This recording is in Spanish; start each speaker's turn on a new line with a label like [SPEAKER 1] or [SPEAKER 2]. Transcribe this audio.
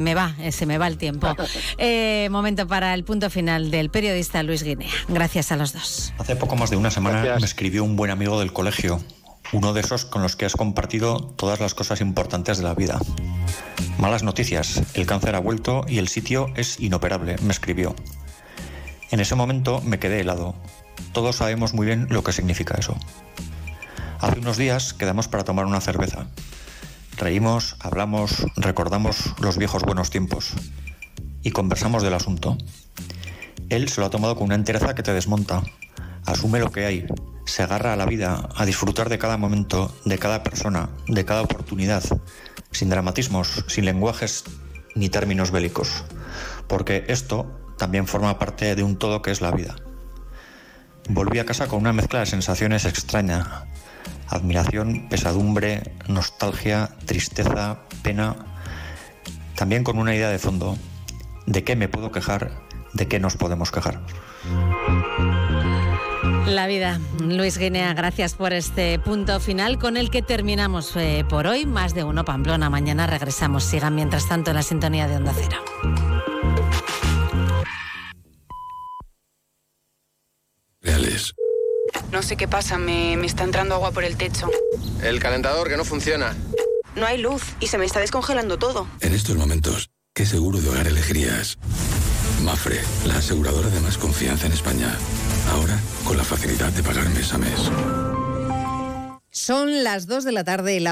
[SPEAKER 1] Me va, eh, se me va el tiempo. Eh, momento para el punto final del periodista Luis Guinea. Gracias a los dos.
[SPEAKER 2] Hace poco más de una semana me escribió un buen amigo del colegio, uno de esos con los que has compartido todas las cosas importantes de la vida. Malas noticias, el cáncer ha vuelto y el sitio es inoperable, me escribió. En ese momento me quedé helado. Todos sabemos muy bien lo que significa eso. Hace unos días quedamos para tomar una cerveza. Reímos, hablamos, recordamos los viejos buenos tiempos y conversamos del asunto. Él se lo ha tomado con una entereza que te desmonta. Asume lo que hay, se agarra a la vida, a disfrutar de cada momento, de cada persona, de cada oportunidad, sin dramatismos, sin lenguajes ni términos bélicos, porque esto también forma parte de un todo que es la vida. Volví a casa con una mezcla de sensaciones extraña, admiración, pesadumbre, nostalgia, tristeza, pena, también con una idea de fondo, de qué me puedo quejar, de qué nos podemos quejar.
[SPEAKER 1] La vida. Luis Guinea, gracias por este punto final con el que terminamos eh, por hoy. Más de uno Pamplona. Mañana regresamos. Sigan mientras tanto en la sintonía de Onda Cero.
[SPEAKER 3] No sé qué pasa, me, me está entrando agua por el techo.
[SPEAKER 4] El calentador que no funciona.
[SPEAKER 3] No hay luz y se me está descongelando todo.
[SPEAKER 5] En estos momentos, ¿qué seguro de hogar elegirías? Mafre, la aseguradora de más confianza en España. Ahora, con la facilidad de pagar mes a mes.
[SPEAKER 6] Son las 2 de la tarde y la